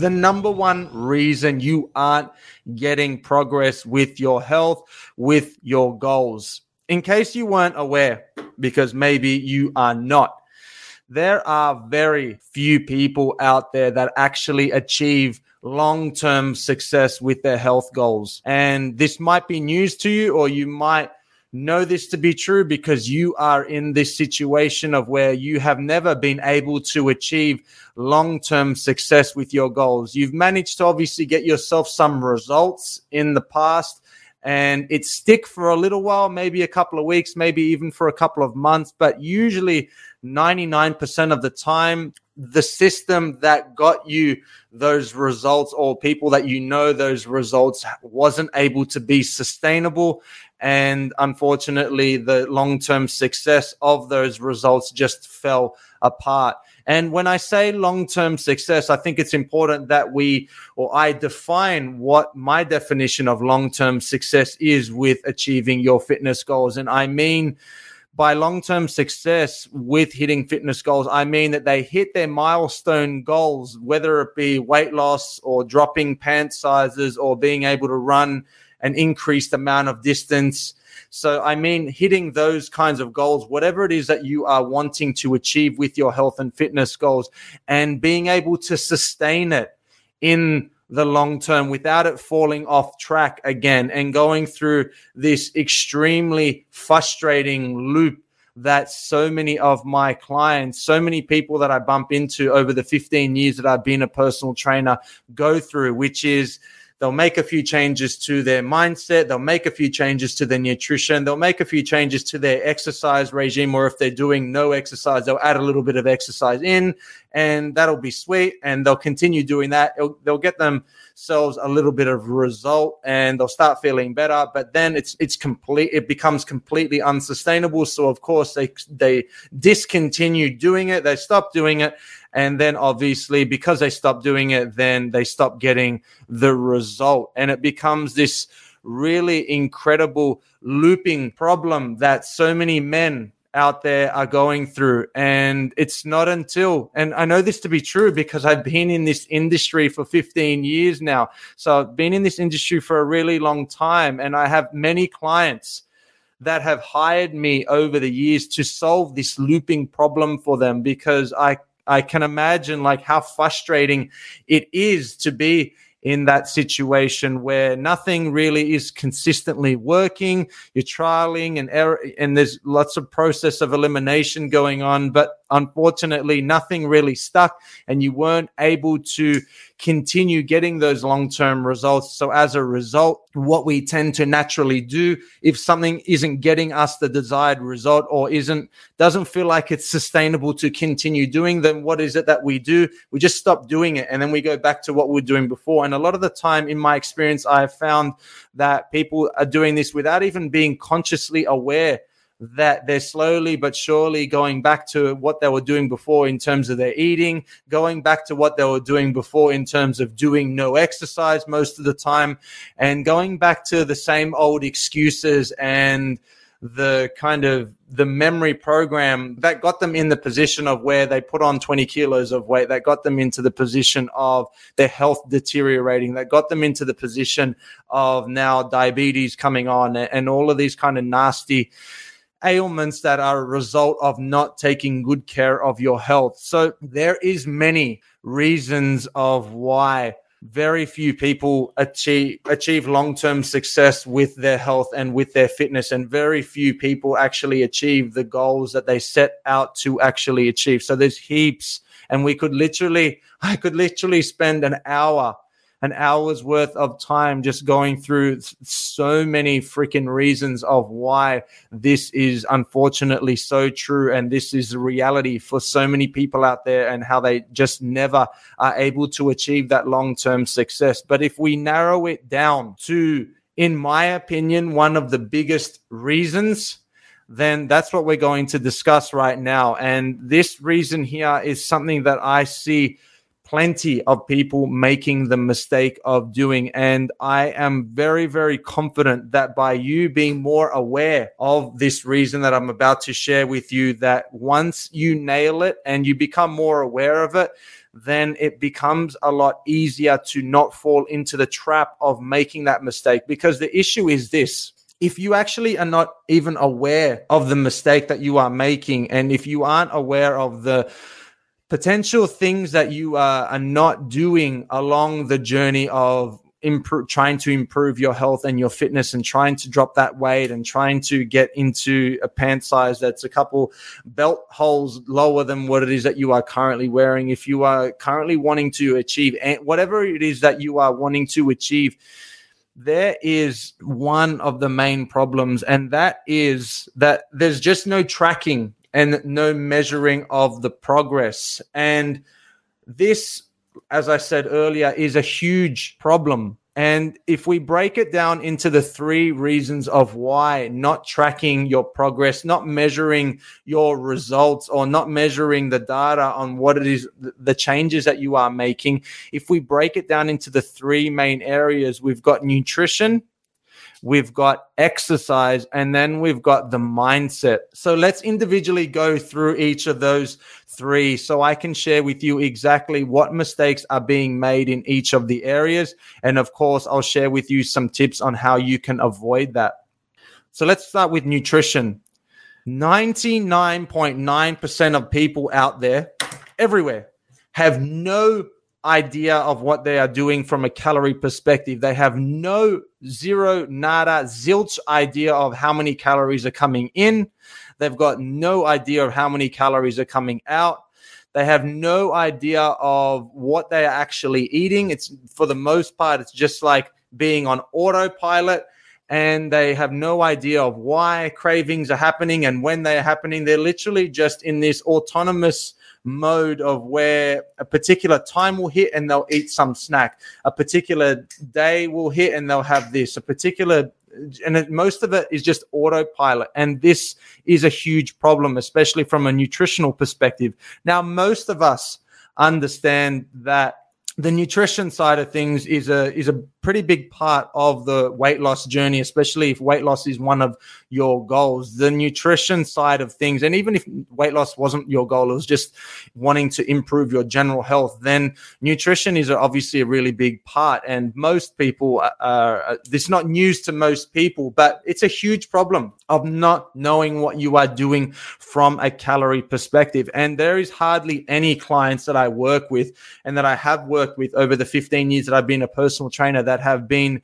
The number one reason you aren't getting progress with your health, with your goals. In case you weren't aware, because maybe you are not, there are very few people out there that actually achieve long term success with their health goals. And this might be news to you, or you might know this to be true because you are in this situation of where you have never been able to achieve long-term success with your goals. You've managed to obviously get yourself some results in the past and it stick for a little while, maybe a couple of weeks, maybe even for a couple of months, but usually 99% of the time the system that got you those results or people that you know those results wasn't able to be sustainable and unfortunately, the long term success of those results just fell apart. And when I say long term success, I think it's important that we or I define what my definition of long term success is with achieving your fitness goals. And I mean, by long term success with hitting fitness goals, I mean that they hit their milestone goals, whether it be weight loss or dropping pant sizes or being able to run an increased amount of distance. So, I mean, hitting those kinds of goals, whatever it is that you are wanting to achieve with your health and fitness goals, and being able to sustain it in the long term without it falling off track again and going through this extremely frustrating loop that so many of my clients, so many people that I bump into over the 15 years that I've been a personal trainer go through, which is They'll make a few changes to their mindset. They'll make a few changes to their nutrition. They'll make a few changes to their exercise regime. Or if they're doing no exercise, they'll add a little bit of exercise in and that'll be sweet. And they'll continue doing that. It'll, they'll get themselves a little bit of result and they'll start feeling better. But then it's, it's complete. It becomes completely unsustainable. So of course they, they discontinue doing it. They stop doing it and then obviously, because they stop doing it, then they stop getting the result. And it becomes this really incredible looping problem that so many men out there are going through. And it's not until, and I know this to be true because I've been in this industry for 15 years now. So I've been in this industry for a really long time. And I have many clients that have hired me over the years to solve this looping problem for them because I I can imagine like how frustrating it is to be in that situation where nothing really is consistently working. You're trialing and error, and there's lots of process of elimination going on, but unfortunately, nothing really stuck, and you weren't able to continue getting those long term results. So, as a result, what we tend to naturally do if something isn't getting us the desired result or isn't doesn't feel like it's sustainable to continue doing, then what is it that we do? We just stop doing it and then we go back to what we are doing before. And a lot of the time, in my experience, I have found that people are doing this without even being consciously aware that they're slowly but surely going back to what they were doing before in terms of their eating, going back to what they were doing before in terms of doing no exercise most of the time, and going back to the same old excuses and the kind of the memory program that got them in the position of where they put on 20 kilos of weight that got them into the position of their health deteriorating that got them into the position of now diabetes coming on and all of these kind of nasty ailments that are a result of not taking good care of your health. So there is many reasons of why very few people achieve achieve long-term success with their health and with their fitness and very few people actually achieve the goals that they set out to actually achieve so there's heaps and we could literally i could literally spend an hour an hour's worth of time just going through so many freaking reasons of why this is unfortunately so true. And this is the reality for so many people out there and how they just never are able to achieve that long term success. But if we narrow it down to, in my opinion, one of the biggest reasons then that's what we're going to discuss right now. And this reason here is something that I see plenty of people making the mistake of doing. And I am very, very confident that by you being more aware of this reason that I'm about to share with you, that once you nail it and you become more aware of it, then it becomes a lot easier to not fall into the trap of making that mistake. Because the issue is this if you actually are not even aware of the mistake that you are making, and if you aren't aware of the potential things that you are, are not doing along the journey of improve, trying to improve your health and your fitness and trying to drop that weight and trying to get into a pant size that's a couple belt holes lower than what it is that you are currently wearing. If you are currently wanting to achieve whatever it is that you are wanting to achieve, there is one of the main problems, and that is that there's just no tracking and no measuring of the progress. And this, as I said earlier, is a huge problem and if we break it down into the three reasons of why not tracking your progress, not measuring your results, or not measuring the data on what it is, the changes that you are making, if we break it down into the three main areas, we've got nutrition, we've got exercise, and then we've got the mindset. So let's individually go through each of those three so I can share with you exactly what mistakes are being made in each of the areas. And of course, I'll share with you some tips on how you can avoid that. So let's start with nutrition. 99.9% of people out there, everywhere, have no idea of what they are doing from a calorie perspective. They have no zero, nada, zilch idea of how many calories are coming in. They've got no idea of how many calories are coming out. They have no idea of what they are actually eating. It's for the most part, it's just like being on autopilot and they have no idea of why cravings are happening and when they are happening. They're literally just in this autonomous mode of where a particular time will hit and they'll eat some snack. A particular day will hit and they'll have this. A particular and most of it is just autopilot. And this is a huge problem, especially from a nutritional perspective. Now, most of us understand that the nutrition side of things is a is a pretty big part of the weight loss journey, especially if weight loss is one of your goals. The nutrition side of things, and even if weight loss wasn't your goal, it was just wanting to improve your general health, then nutrition is obviously a really big part. And most people are, this is not news to most people, but it's a huge problem of not knowing what you are doing from a calorie perspective. And there is hardly any clients that I work with and that I have worked with over the 15 years that I've been a personal trainer that have been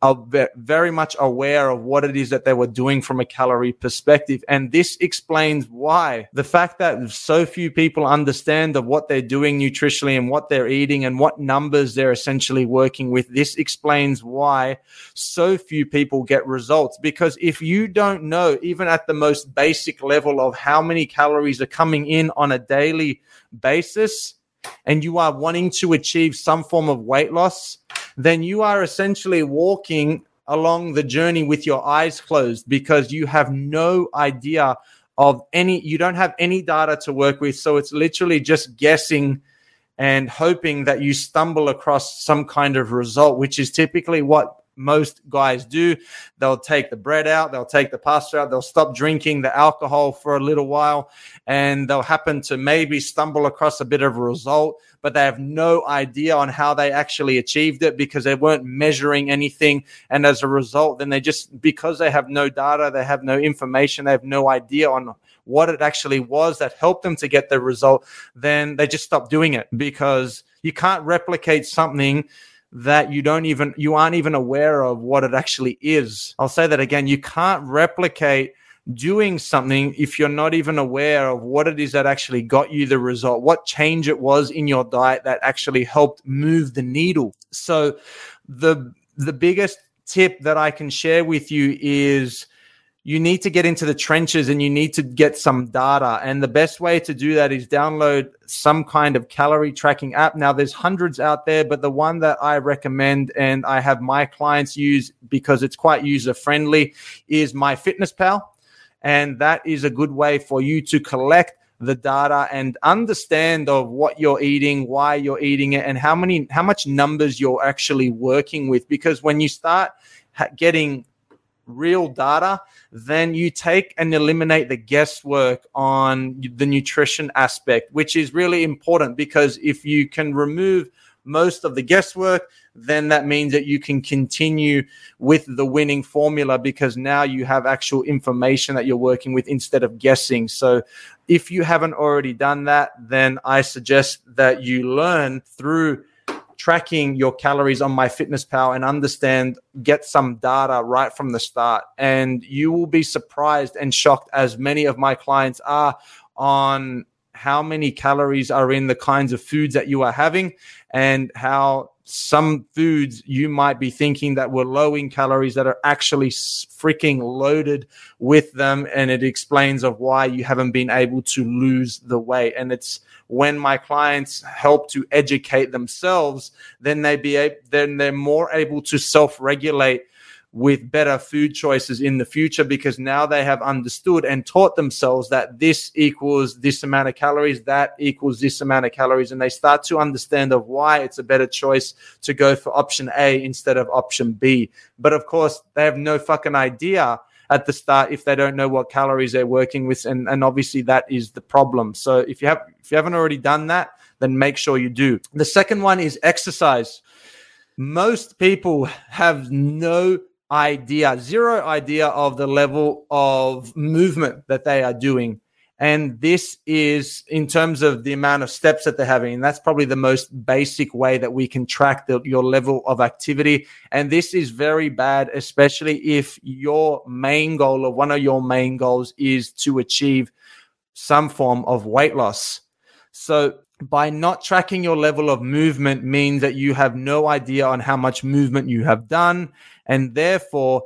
uh, are very much aware of what it is that they were doing from a calorie perspective. And this explains why the fact that so few people understand of what they're doing nutritionally and what they're eating and what numbers they're essentially working with. This explains why so few people get results. Because if you don't know, even at the most basic level of how many calories are coming in on a daily basis, and you are wanting to achieve some form of weight loss, then you are essentially walking along the journey with your eyes closed because you have no idea of any, you don't have any data to work with. So it's literally just guessing and hoping that you stumble across some kind of result, which is typically what most guys do. They'll take the bread out, they'll take the pasta out, they'll stop drinking the alcohol for a little while, and they'll happen to maybe stumble across a bit of a result, but they have no idea on how they actually achieved it because they weren't measuring anything. And as a result, then they just, because they have no data, they have no information, they have no idea on what it actually was that helped them to get the result, then they just stop doing it because you can't replicate something that you don't even you aren't even aware of what it actually is. I'll say that again. You can't replicate doing something if you're not even aware of what it is that actually got you the result, what change it was in your diet that actually helped move the needle. So the the biggest tip that I can share with you is you need to get into the trenches and you need to get some data. And the best way to do that is download some kind of calorie tracking app. Now, there's hundreds out there, but the one that I recommend and I have my clients use because it's quite user friendly is MyFitnessPal. And that is a good way for you to collect the data and understand of what you're eating, why you're eating it, and how many, how much numbers you're actually working with. Because when you start getting real data, then you take and eliminate the guesswork on the nutrition aspect, which is really important because if you can remove most of the guesswork, then that means that you can continue with the winning formula because now you have actual information that you're working with instead of guessing. So, if you haven't already done that, then I suggest that you learn through tracking your calories on MyFitnessPal and understand, get some data right from the start. And you will be surprised and shocked, as many of my clients are, on how many calories are in the kinds of foods that you are having and how some foods you might be thinking that were low in calories that are actually freaking loaded with them and it explains of why you haven't been able to lose the weight. And it's when my clients help to educate themselves then they be able, then they're more able to self-regulate with better food choices in the future because now they have understood and taught themselves that this equals this amount of calories, that equals this amount of calories, and they start to understand of why it's a better choice to go for option A instead of option B. But of course, they have no fucking idea at the start if they don't know what calories they're working with, and, and obviously that is the problem. So if you have if you haven't already done that, then make sure you do. The second one is exercise. Most people have no idea, zero idea of the level of movement that they are doing. And this is in terms of the amount of steps that they're having. And that's probably the most basic way that we can track the, your level of activity. And this is very bad, especially if your main goal or one of your main goals is to achieve some form of weight loss. So by not tracking your level of movement means that you have no idea on how much movement you have done and therefore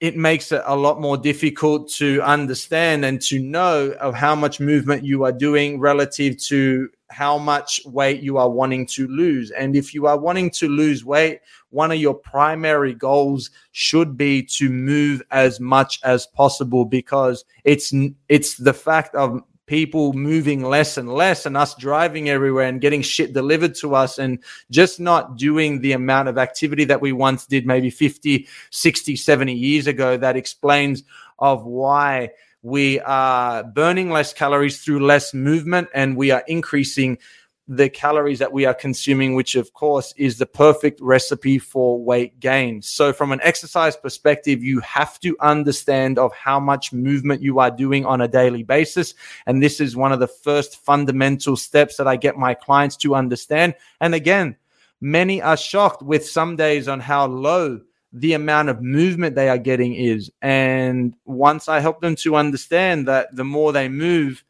it makes it a lot more difficult to understand and to know of how much movement you are doing relative to how much weight you are wanting to lose. And if you are wanting to lose weight one of your primary goals should be to move as much as possible because it's it's the fact of people moving less and less and us driving everywhere and getting shit delivered to us and just not doing the amount of activity that we once did maybe 50 60 70 years ago that explains of why we are burning less calories through less movement and we are increasing the calories that we are consuming, which of course is the perfect recipe for weight gain. So from an exercise perspective, you have to understand of how much movement you are doing on a daily basis. And this is one of the first fundamental steps that I get my clients to understand. And again, many are shocked with some days on how low the amount of movement they are getting is. And once I help them to understand that the more they move,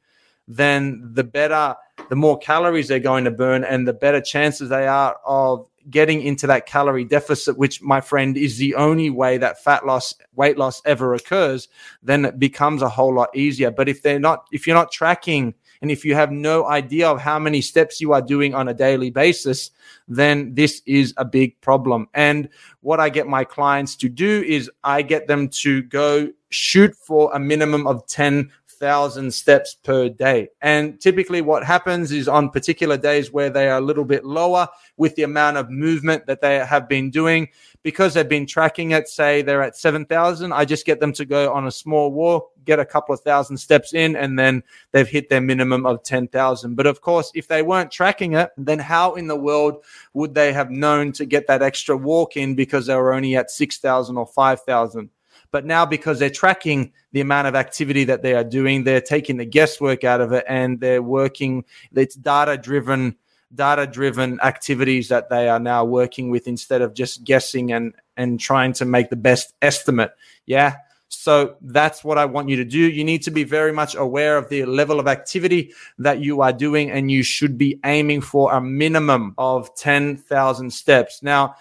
then the better the more calories they're going to burn and the better chances they are of getting into that calorie deficit, which my friend is the only way that fat loss, weight loss ever occurs, then it becomes a whole lot easier. But if they're not, if you're not tracking and if you have no idea of how many steps you are doing on a daily basis, then this is a big problem. And what I get my clients to do is I get them to go shoot for a minimum of 10 thousand steps per day. And typically, what happens is on particular days where they are a little bit lower with the amount of movement that they have been doing, because they've been tracking it, say they're at 7,000, I just get them to go on a small walk, get a couple of thousand steps in, and then they've hit their minimum of 10,000. But of course, if they weren't tracking it, then how in the world would they have known to get that extra walk in because they were only at 6,000 or 5,000? But now, because they're tracking the amount of activity that they are doing, they're taking the guesswork out of it and they're working, it's data driven data driven activities that they are now working with instead of just guessing and and trying to make the best estimate yeah So that's what I want you to do. You need to be very much aware of the level of activity that you are doing, and you should be aiming for a minimum of 10,000 steps. Now,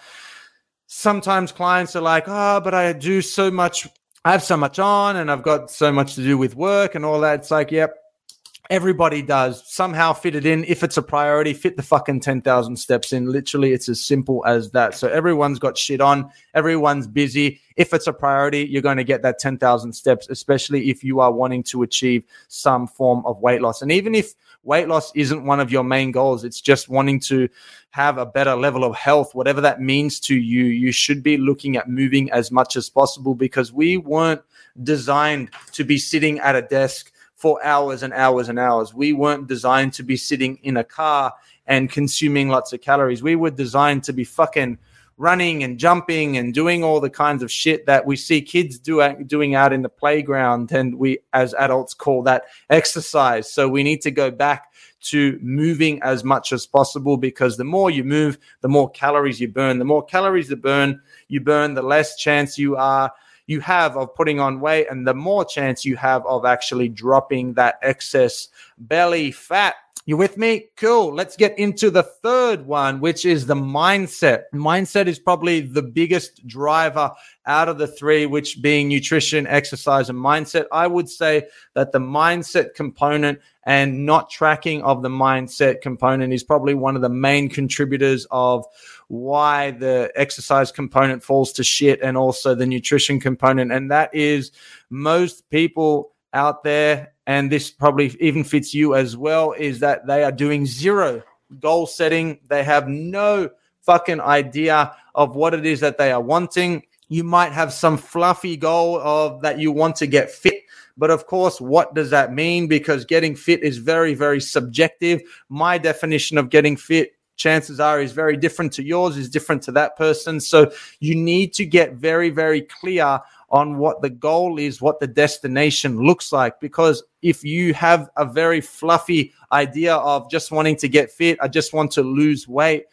sometimes clients are like, oh, but I do so much, I have so much on, and I've got so much to do with work and all that. It's like, yep, Everybody does somehow fit it in. If it's a priority, fit the fucking 10,000 steps in. Literally, it's as simple as that. So everyone's got shit on. Everyone's busy. If it's a priority, you're going to get that 10,000 steps, especially if you are wanting to achieve some form of weight loss. And even if weight loss isn't one of your main goals, it's just wanting to have a better level of health, whatever that means to you, you should be looking at moving as much as possible because we weren't designed to be sitting at a desk for hours and hours and hours. We weren't designed to be sitting in a car and consuming lots of calories. We were designed to be fucking running and jumping and doing all the kinds of shit that we see kids do, doing out in the playground. And we, as adults, call that exercise. So we need to go back to moving as much as possible because the more you move, the more calories you burn. The more calories you burn, you burn, the less chance you are you have of putting on weight and the more chance you have of actually dropping that excess belly fat. You with me? Cool. Let's get into the third one, which is the mindset. Mindset is probably the biggest driver out of the three, which being nutrition, exercise, and mindset. I would say that the mindset component and not tracking of the mindset component is probably one of the main contributors of why the exercise component falls to shit and also the nutrition component. And that is most people out there, and this probably even fits you as well, is that they are doing zero goal setting. They have no fucking idea of what it is that they are wanting. You might have some fluffy goal of that you want to get fit. But of course, what does that mean? Because getting fit is very, very subjective. My definition of getting fit chances are is very different to yours, is different to that person. So you need to get very, very clear on what the goal is, what the destination looks like. Because if you have a very fluffy idea of just wanting to get fit, I just want to lose weight,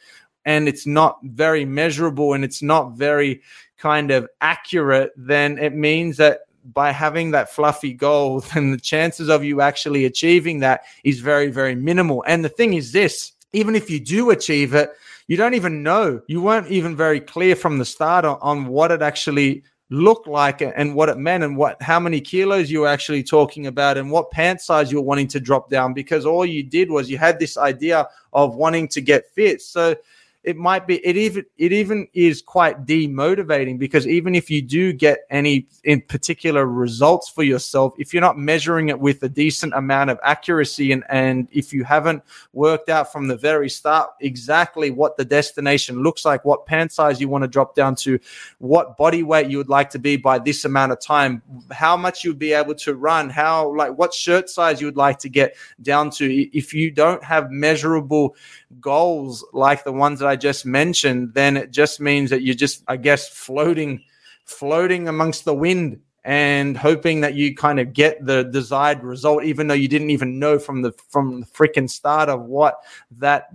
and it's not very measurable and it's not very kind of accurate, then it means that by having that fluffy goal, then the chances of you actually achieving that is very, very minimal. And the thing is this even if you do achieve it, you don't even know. You weren't even very clear from the start on, on what it actually looked like and what it meant and what how many kilos you were actually talking about and what pant size you were wanting to drop down because all you did was you had this idea of wanting to get fit. So it might be it even it even is quite demotivating because even if you do get any in particular results for yourself if you're not measuring it with a decent amount of accuracy and and if you haven't worked out from the very start exactly what the destination looks like what pant size you want to drop down to what body weight you would like to be by this amount of time how much you'd be able to run how like what shirt size you would like to get down to. If you don't have measurable goals like the ones that I just mentioned, then it just means that you're just, I guess, floating, floating amongst the wind and hoping that you kind of get the desired result, even though you didn't even know from the from the freaking start of what that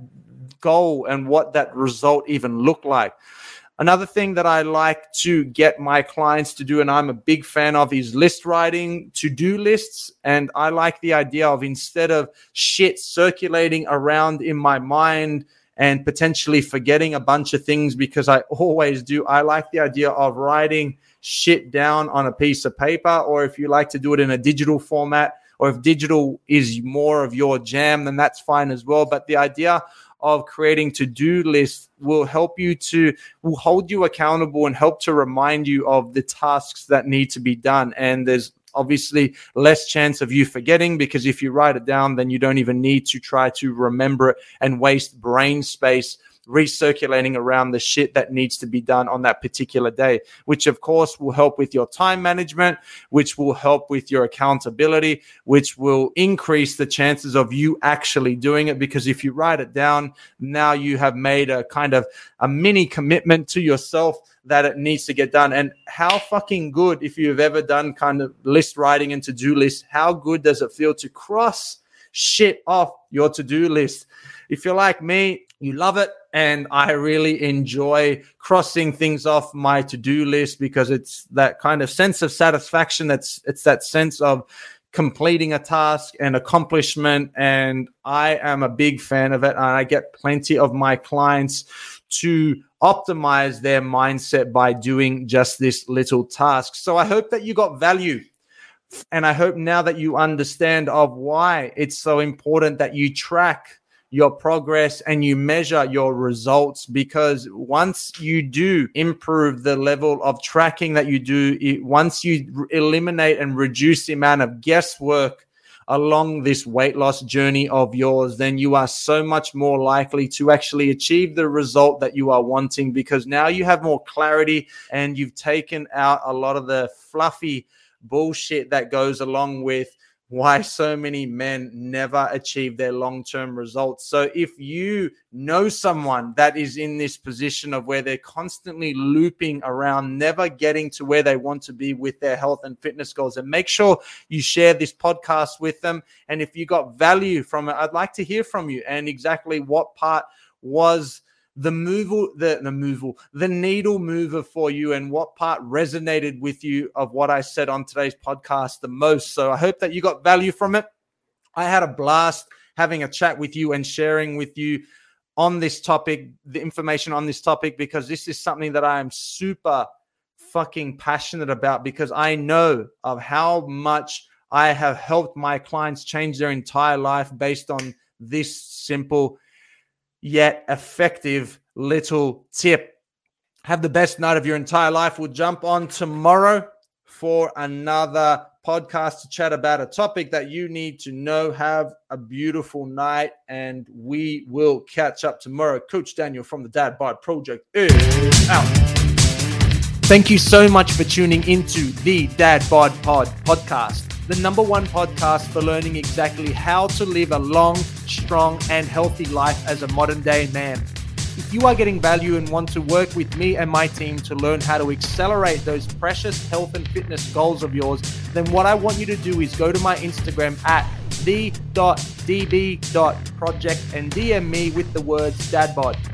goal and what that result even looked like. Another thing that I like to get my clients to do, and I'm a big fan of, is list writing, to do lists. And I like the idea of instead of shit circulating around in my mind and potentially forgetting a bunch of things because I always do, I like the idea of writing shit down on a piece of paper, or if you like to do it in a digital format, or if digital is more of your jam, then that's fine as well. But the idea of creating to-do lists will help you to will hold you accountable and help to remind you of the tasks that need to be done and there's obviously less chance of you forgetting because if you write it down then you don't even need to try to remember it and waste brain space recirculating around the shit that needs to be done on that particular day, which of course will help with your time management, which will help with your accountability, which will increase the chances of you actually doing it. Because if you write it down, now you have made a kind of a mini commitment to yourself that it needs to get done. And how fucking good, if you've ever done kind of list writing and to do list, how good does it feel to cross shit off your to do list? If you're like me, you love it and i really enjoy crossing things off my to-do list because it's that kind of sense of satisfaction that's it's that sense of completing a task and accomplishment and i am a big fan of it and i get plenty of my clients to optimize their mindset by doing just this little task. So i hope that you got value and i hope now that you understand of why it's so important that you track your progress and you measure your results because once you do improve the level of tracking that you do, once you eliminate and reduce the amount of guesswork along this weight loss journey of yours, then you are so much more likely to actually achieve the result that you are wanting because now you have more clarity and you've taken out a lot of the fluffy bullshit that goes along with why so many men never achieve their long term results. So, if you know someone that is in this position of where they're constantly looping around, never getting to where they want to be with their health and fitness goals, and make sure you share this podcast with them. And if you got value from it, I'd like to hear from you and exactly what part was the move the the move the needle mover for you and what part resonated with you of what I said on today's podcast the most. So I hope that you got value from it. I had a blast having a chat with you and sharing with you on this topic, the information on this topic, because this is something that I am super fucking passionate about because I know of how much I have helped my clients change their entire life based on this simple yet effective little tip. Have the best night of your entire life. We'll jump on tomorrow for another podcast to chat about a topic that you need to know. Have a beautiful night, and we will catch up tomorrow. Coach Daniel from the Dad Bod Project is out. Thank you so much for tuning into the Dad Bod Pod podcast the number one podcast for learning exactly how to live a long, strong, and healthy life as a modern day man. If you are getting value and want to work with me and my team to learn how to accelerate those precious health and fitness goals of yours, then what I want you to do is go to my Instagram at the.db.project and DM me with the words dadbod.